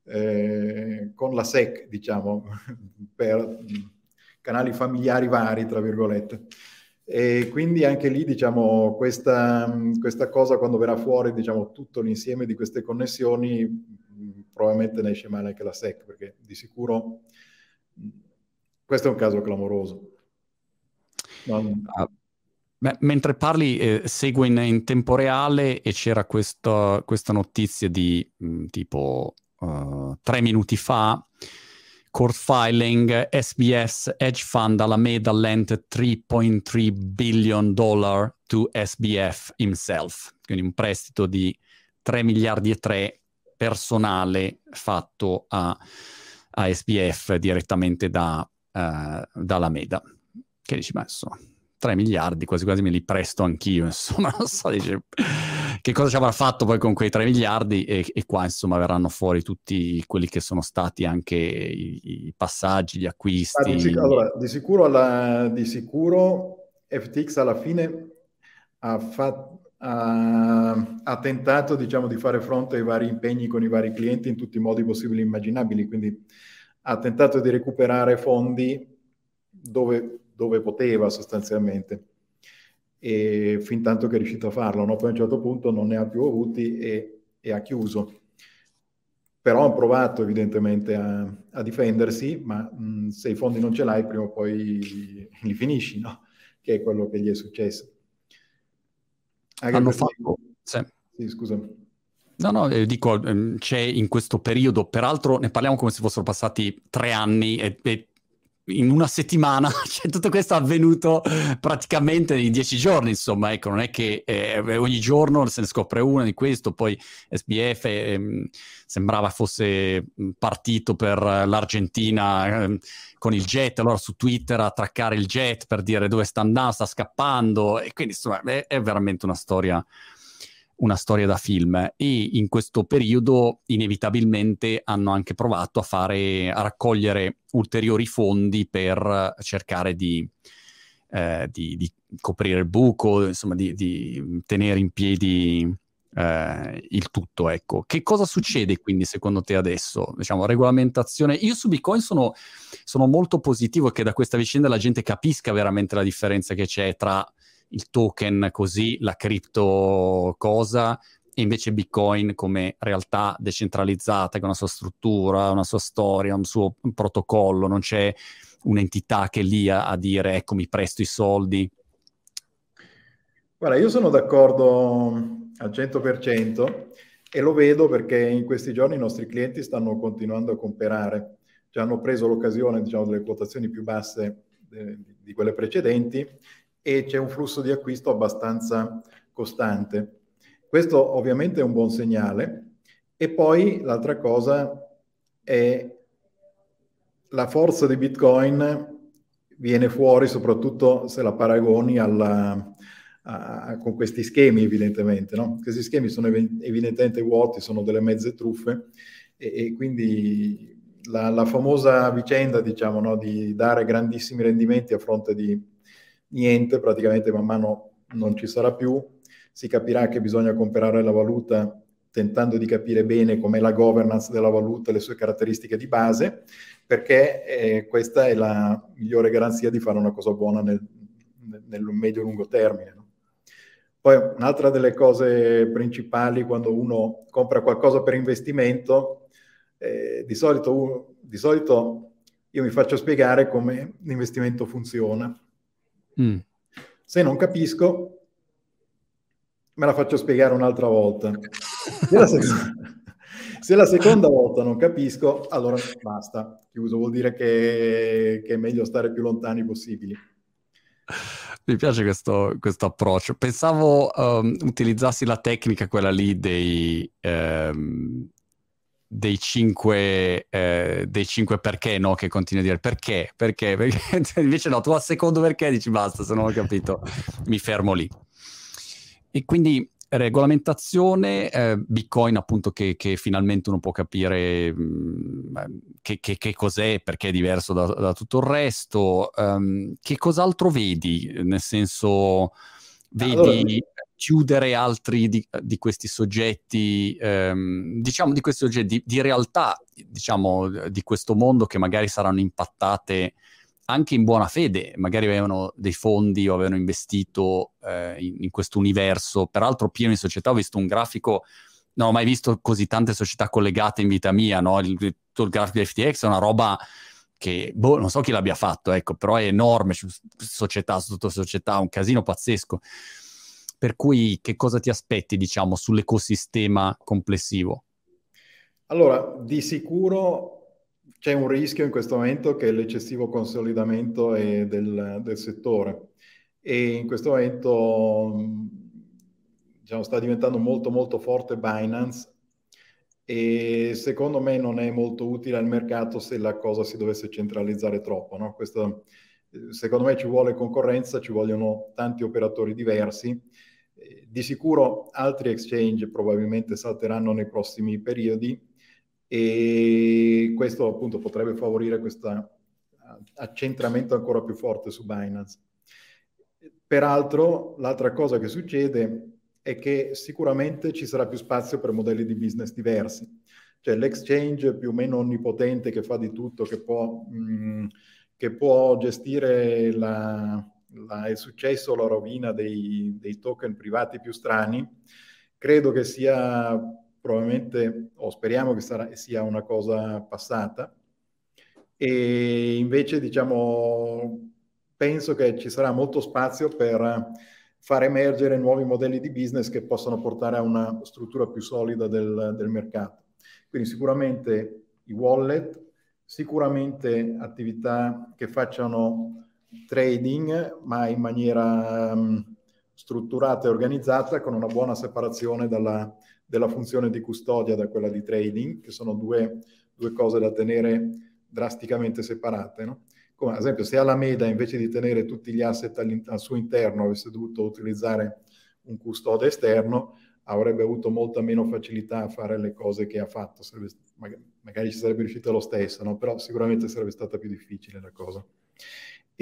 eh, con la SEC, diciamo, per canali familiari vari, tra virgolette. E quindi anche lì, diciamo, questa, questa cosa quando verrà fuori, diciamo, tutto l'insieme di queste connessioni, probabilmente ne esce male anche la SEC, perché di sicuro questo è un caso clamoroso. Non... Ah, beh, mentre parli, eh, seguo in, in, tempo reale e c'era questa, questa notizia di mh, tipo uh, tre minuti fa, court filing, SBS hedge fund Alameda lent 3.3 billion dollar to SBF himself, quindi un prestito di 3 miliardi e 3 personale fatto a, a SBF direttamente da, uh, da Alameda. Che dici, ma insomma, 3 miliardi, quasi quasi me li presto anch'io, insomma, non so, dice, che cosa ci avrà fatto poi con quei 3 miliardi e, e, qua insomma verranno fuori tutti quelli che sono stati anche i, i passaggi, gli acquisti. Ah, di, allora, di, sicuro alla, di sicuro FTX alla fine ha, fatto, ha, ha, tentato diciamo, di fare fronte ai vari impegni con i vari clienti in tutti i modi possibili e immaginabili, quindi ha tentato di recuperare fondi dove, dove poteva sostanzialmente e fin tanto che è riuscito a farlo, no? poi a un certo punto non ne ha più avuti e, e ha chiuso. Però ha provato evidentemente a, a difendersi, ma mh, se i fondi non ce l'hai prima o poi li finisci, no? che è quello che gli è successo. Anche Hanno fatto... Sì. sì, scusa. No, no, eh, dico, ehm, c'è in questo periodo, peraltro ne parliamo come se fossero passati tre anni e, e in una settimana, cioè, tutto questo è avvenuto praticamente in dieci giorni, insomma, ecco, non è che eh, ogni giorno se ne scopre una di questo, poi SBF eh, sembrava fosse partito per l'Argentina eh, con il jet, allora su Twitter a traccare il jet per dire dove sta andando, sta scappando, e quindi insomma è, è veramente una storia una storia da film e in questo periodo inevitabilmente hanno anche provato a fare a raccogliere ulteriori fondi per cercare di, eh, di, di coprire il buco, insomma di, di tenere in piedi eh, il tutto. Ecco. Che cosa succede quindi secondo te adesso? Diciamo, regolamentazione. Io su Bitcoin sono, sono molto positivo che da questa vicenda la gente capisca veramente la differenza che c'è tra il token così, la cripto cosa, e invece Bitcoin come realtà decentralizzata, con una sua struttura, una sua storia, un suo protocollo, non c'è un'entità che è lì a, a dire ecco mi presto i soldi. Guarda, io sono d'accordo al 100% e lo vedo perché in questi giorni i nostri clienti stanno continuando a comprare, cioè hanno preso l'occasione diciamo, delle quotazioni più basse de, di quelle precedenti e c'è un flusso di acquisto abbastanza costante. Questo ovviamente è un buon segnale. E poi l'altra cosa è la forza di Bitcoin viene fuori soprattutto se la paragoni alla, a, con questi schemi evidentemente. No? Questi schemi sono evidentemente vuoti, sono delle mezze truffe e, e quindi la, la, famosa vicenda diciamo, no, di dare grandissimi rendimenti a fronte di niente, praticamente man mano non ci sarà più, si capirà che bisogna comprare la valuta tentando di capire bene com'è la governance della valuta le sue caratteristiche di base, perché eh, questa è la migliore garanzia di fare una cosa buona nel, nel medio-lungo termine. No? Poi un'altra delle cose principali quando uno compra qualcosa per investimento, eh, di, solito, di solito io mi faccio spiegare come l'investimento funziona. Mm. Se non capisco, me la faccio spiegare un'altra volta. Se la, seconda, se la seconda volta non capisco, allora basta, chiuso, vuol dire che, che è meglio stare più lontani possibili. Mi piace questo, questo approccio. Pensavo um, utilizzassi la tecnica, quella lì dei, um, dei cinque, eh, dei cinque perché, no? Che continui a dire perché, perché, perché. Invece no, tu al secondo perché dici basta, se non ho capito mi fermo lì. E quindi regolamentazione, eh, Bitcoin appunto che, che, finalmente uno può capire mh, mm, che, che, che, cos'è, perché è diverso da, da tutto il resto. Um, che cos'altro vedi? Nel senso, vedi... Allora chiudere altri di, di questi soggetti, ehm, diciamo di questi soggetti, di, di, realtà, diciamo, di questo mondo che magari saranno impattate anche in buona fede, magari avevano dei fondi o avevano investito eh, in, in questo universo, peraltro pieno di società, ho visto un grafico, non ho mai visto così tante società collegate in vita mia, no? il, il, grafico di FTX è una roba che, boh, non so chi l'abbia fatto, ecco, però è enorme, società, sotto società, un casino pazzesco. Per cui che cosa ti aspetti, diciamo, sull'ecosistema complessivo? Allora, di sicuro c'è un rischio in questo momento che è l'eccessivo consolidamento del, del settore e in questo momento diciamo, sta diventando molto molto forte Binance e secondo me non è molto utile al mercato se la cosa si dovesse centralizzare troppo. No? Questo, secondo me ci vuole concorrenza, ci vogliono tanti operatori diversi di sicuro altri exchange probabilmente salteranno nei prossimi periodi e questo appunto potrebbe favorire questo accentramento ancora più forte su Binance. Peraltro, l'altra cosa che succede è che sicuramente ci sarà più spazio per modelli di business diversi. Cioè l'exchange più o meno onnipotente che fa di tutto, che può, mh, mm, che può gestire la, la, il successo la rovina dei, dei, token privati più strani, credo che sia probabilmente, o speriamo che sarà, sia una cosa passata. E invece, diciamo, penso che ci sarà molto spazio per far emergere nuovi modelli di business che possano portare a una struttura più solida del, del mercato. Quindi sicuramente i wallet, sicuramente attività che facciano trading, ma in maniera um, strutturata e organizzata, con una buona separazione dalla, della funzione di custodia da quella di trading, che sono due, due cose da tenere drasticamente separate. No? Come ad esempio se Alameda invece di tenere tutti gli asset al suo interno avesse dovuto utilizzare un custode esterno, avrebbe avuto molta meno facilità a fare le cose che ha fatto. Sarebbe, magari ci sarebbe riuscito lo stesso, no? però sicuramente sarebbe stata più difficile la cosa.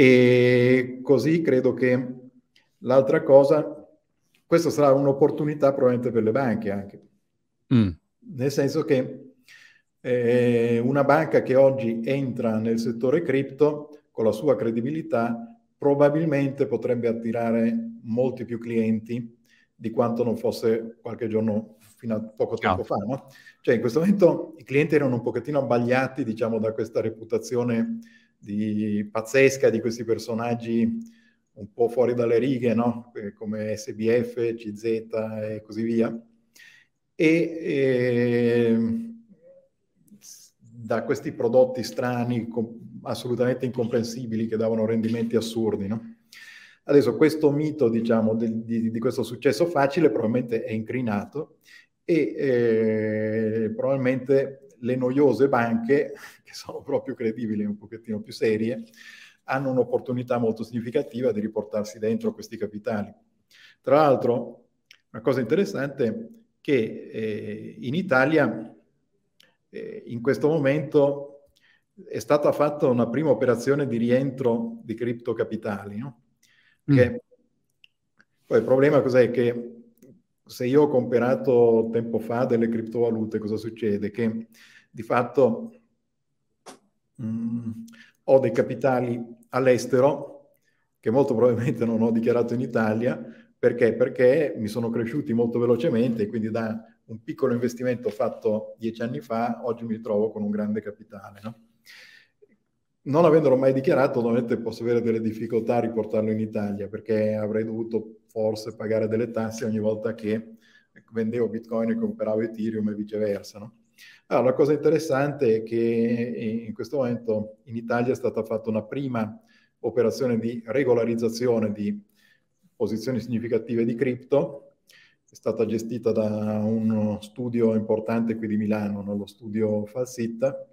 E così credo che l'altra cosa, questa sarà un'opportunità probabilmente per le banche anche, mm. nel senso che eh, una banca che oggi entra nel settore cripto con la sua credibilità probabilmente potrebbe attirare molti più clienti di quanto non fosse qualche giorno fino a poco tempo fa. No? Cioè in questo momento i clienti erano un pochettino abbagliati diciamo, da questa reputazione di, pazzesca di questi personaggi un po' fuori dalle righe, no? come SBF, CZ e così via. E, e da questi prodotti strani, com- assolutamente incomprensibili, che davano rendimenti assurdi. No? Adesso questo mito, diciamo, di, di, di, questo successo facile probabilmente è incrinato e eh, probabilmente le noiose banche, che sono proprio credibili e un pochettino più serie, hanno un'opportunità molto significativa di riportarsi dentro questi capitali. Tra l'altro, una cosa interessante è che eh, in Italia eh, in questo momento è stata fatta una prima operazione di rientro di criptocapitali, no? Che, mm. Poi il problema cos'è? Che se io ho comprato tempo fa delle criptovalute, cosa succede? Che di fatto mh, mm, ho dei capitali all'estero che molto probabilmente non ho dichiarato in Italia, perché? Perché mi sono cresciuti molto velocemente e quindi da un piccolo investimento fatto dieci anni fa, oggi mi ritrovo con un grande capitale. No? Non avendolo mai dichiarato, ovviamente posso avere delle difficoltà a riportarlo in Italia perché avrei dovuto forse pagare delle tasse ogni volta che vendevo Bitcoin e compravo Ethereum e viceversa. No? Allora, la cosa interessante è che in questo momento in Italia è stata fatta una prima operazione di regolarizzazione di posizioni significative di cripto, è stata gestita da uno studio importante qui di Milano, no? lo studio Falsitta,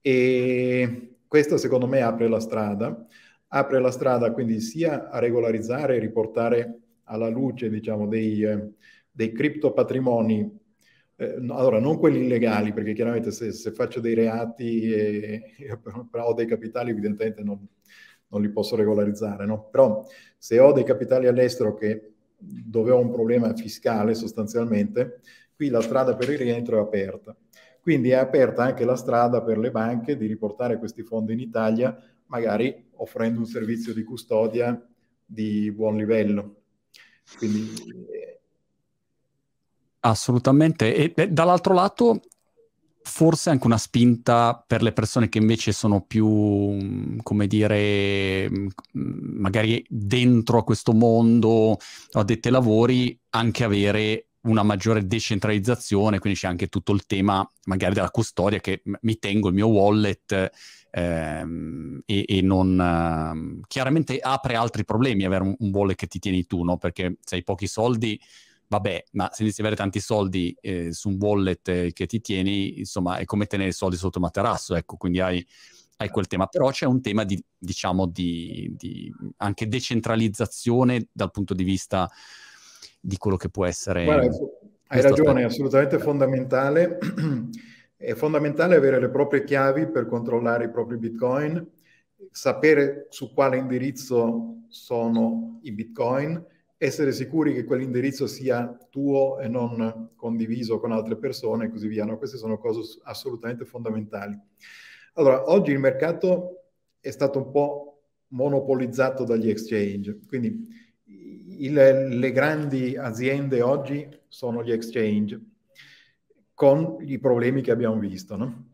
e questo secondo me apre la strada, apre la strada quindi sia a regolarizzare e riportare alla luce diciamo, dei, eh, dei criptopatrimoni, eh, allora non quelli illegali, perché chiaramente se, se faccio dei reati e, e ho dei capitali evidentemente non, non li posso regolarizzare, no? però se ho dei capitali all'estero che, dove ho un problema fiscale sostanzialmente, qui la strada per il rientro è aperta. Quindi è aperta anche la strada per le banche di riportare questi fondi in Italia, magari offrendo un servizio di custodia di buon livello. Quindi... Eh, Assolutamente. E, e dall'altro lato, forse anche una spinta per le persone che invece sono più, come dire, magari dentro a questo mondo addetti ai lavori, anche avere una maggiore decentralizzazione, quindi c'è anche tutto il tema magari della custodia che mi tengo il mio wallet ehm, e, e, non... Eh, chiaramente apre altri problemi avere un, un, wallet che ti tieni tu, no? Perché se hai pochi soldi, vabbè, ma se inizi ad avere tanti soldi eh, su un wallet eh, che ti tieni, insomma, è come tenere i soldi sotto il materasso, ecco, quindi hai hai quel tema, però c'è un tema di, diciamo, di, di anche decentralizzazione dal punto di vista di quello che può essere... Guarda, hai ragione, è assolutamente fondamentale. è fondamentale avere le proprie chiavi per controllare i propri bitcoin, sapere su quale indirizzo sono i bitcoin, essere sicuri che quell'indirizzo sia tuo e non condiviso con altre persone e così via. No? Queste sono cose assolutamente fondamentali. Allora, oggi il mercato è stato un po' monopolizzato dagli exchange, quindi il, le grandi aziende oggi sono gli exchange, con i problemi che abbiamo visto. No?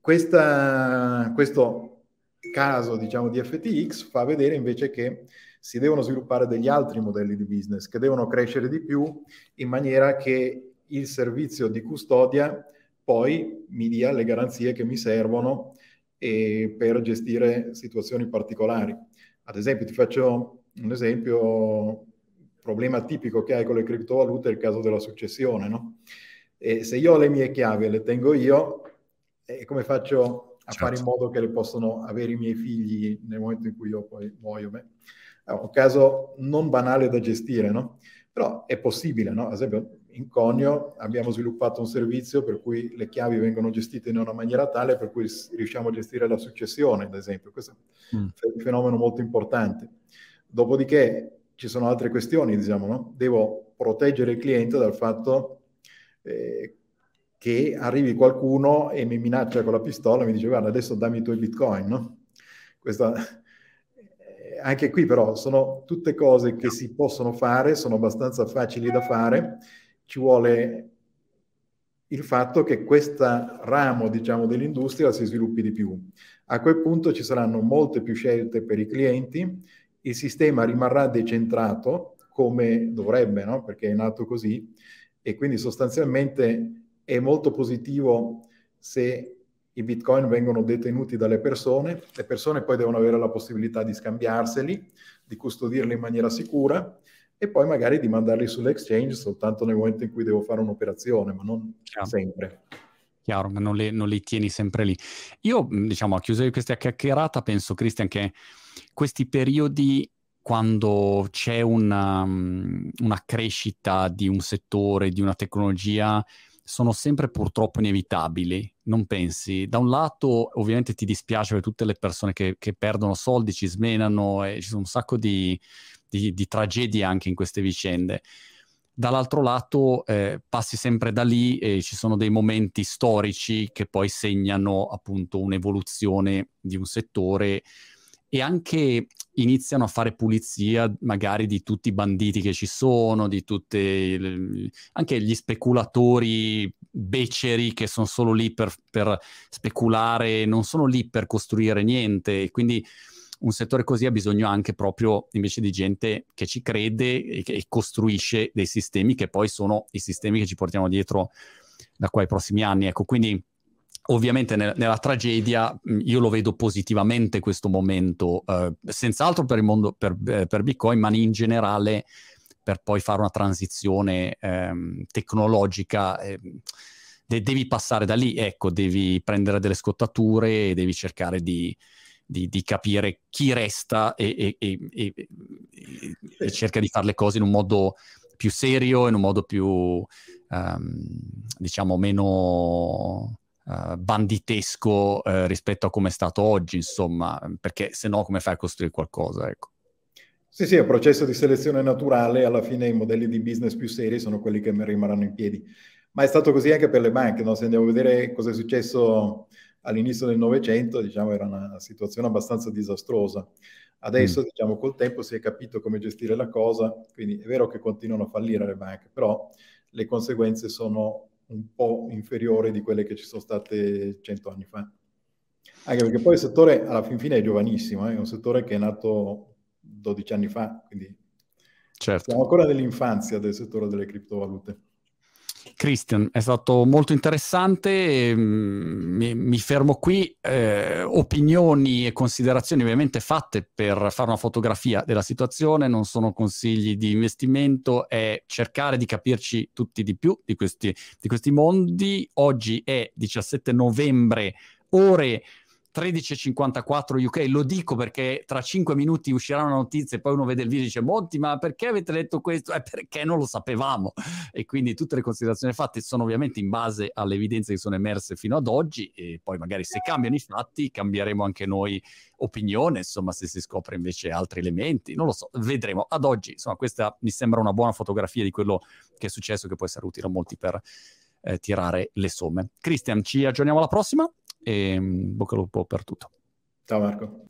Questa, questo caso diciamo, di FTX fa vedere invece che si devono sviluppare degli altri modelli di business, che devono crescere di più in maniera che il servizio di custodia poi mi dia le garanzie che mi servono eh, per gestire situazioni particolari. Ad esempio, ti faccio un esempio, problema tipico che hai con le criptovalute è il caso della successione, no? E se io ho le mie chiavi e le tengo io, eh, come faccio a certo. fare in certo. modo che le possano avere i miei figli nel momento in cui io poi muoio? Beh, è un caso non banale da gestire, no? Però è possibile, no? Ad esempio, in Conio abbiamo sviluppato un servizio per cui le chiavi vengono gestite in una maniera tale per cui riusciamo a gestire la successione, ad esempio. Questo mm. è un fenomeno molto importante. Dopodiché ci sono altre questioni, diciamo, no? Devo proteggere il cliente dal fatto eh, che arrivi qualcuno e mi minaccia con la pistola e mi dice guarda adesso dammi i tuoi bitcoin, no? Questa, eh, anche qui però sono tutte cose che si possono fare, sono abbastanza facili da fare, ci vuole il fatto che questo ramo diciamo, dell'industria si sviluppi di più. A quel punto ci saranno molte più scelte per i clienti, il sistema rimarrà decentrato come dovrebbe, no? perché è nato così, e quindi sostanzialmente è molto positivo se i bitcoin vengono detenuti dalle persone, le persone poi devono avere la possibilità di scambiarseli, di custodirli in maniera sicura e poi magari di mandarli sull'exchange soltanto nel momento in cui devo fare un'operazione, ma non Chiaro. sempre. Chiaro, ma non, le, non li tieni sempre lì. Io, diciamo, a chiusura di questa chiacchierata, penso, Cristian, che questi periodi quando c'è una, una crescita di un settore, di una tecnologia, sono sempre purtroppo inevitabili, non pensi? Da un lato ovviamente ti dispiace per tutte le persone che, che perdono soldi, ci smenano e ci sono un sacco di, di, di tragedie anche in queste vicende. Dall'altro lato eh, passi sempre da lì e ci sono dei momenti storici che poi segnano appunto un'evoluzione di un settore e anche iniziano a fare pulizia magari di tutti i banditi che ci sono, di tutti anche gli speculatori beceri che sono solo lì per, per speculare, non sono lì per costruire niente. Quindi un settore così ha bisogno anche proprio invece di gente che ci crede e che costruisce dei sistemi che poi sono i sistemi che ci portiamo dietro da qua ai prossimi anni. Ecco, quindi ovviamente nel, nella tragedia io lo vedo positivamente questo momento, eh, senz'altro per il mondo, per, eh, per, Bitcoin, ma in generale per poi fare una transizione ehm, tecnologica. Eh, de- devi passare da lì, ecco, devi prendere delle scottature devi cercare di, di, di capire chi resta e, e, e, e, cerca di fare le cose in un modo più serio, in un modo più, um, diciamo, meno uh, banditesco uh, rispetto a come è stato oggi, insomma, perché se no come fai a costruire qualcosa, ecco. Sì, sì, è un processo di selezione naturale, alla fine i modelli di business più seri sono quelli che rimarranno in piedi. Ma è stato così anche per le banche, no? se andiamo a vedere cosa è successo all'inizio del Novecento, diciamo, era una situazione abbastanza disastrosa. Adesso, mm. diciamo, col tempo si è capito come gestire la cosa, quindi è vero che continuano a fallire le banche, però le conseguenze sono un po' inferiore di quelle che ci sono state cento anni fa. Anche perché poi il settore alla fin fine è giovanissimo, eh? è un settore che è nato 12 anni fa, quindi certo. siamo ancora nell'infanzia del settore delle criptovalute. Christian, è stato molto interessante, mm, mi, mi fermo qui, eh, opinioni e considerazioni ovviamente fatte per fare una fotografia della situazione, non sono consigli di investimento, è cercare di capirci tutti di più di questi, di questi mondi. Oggi è 17 novembre, ore 13.54 UK, lo dico perché tra 5 minuti uscirà una notizia e poi uno vede il video e dice Monti ma perché avete letto questo? È perché non lo sapevamo e quindi tutte le considerazioni fatte sono ovviamente in base alle evidenze che sono emerse fino ad oggi e poi magari se cambiano i fatti cambieremo anche noi opinione, insomma se si scopre invece altri elementi, non lo so, vedremo. Ad oggi insomma questa mi sembra una buona fotografia di quello che è successo che può essere utile a molti per eh, tirare le somme. Cristian, ci aggiorniamo alla prossima e mm, bocca al lupo per tutto. Ciao Marco.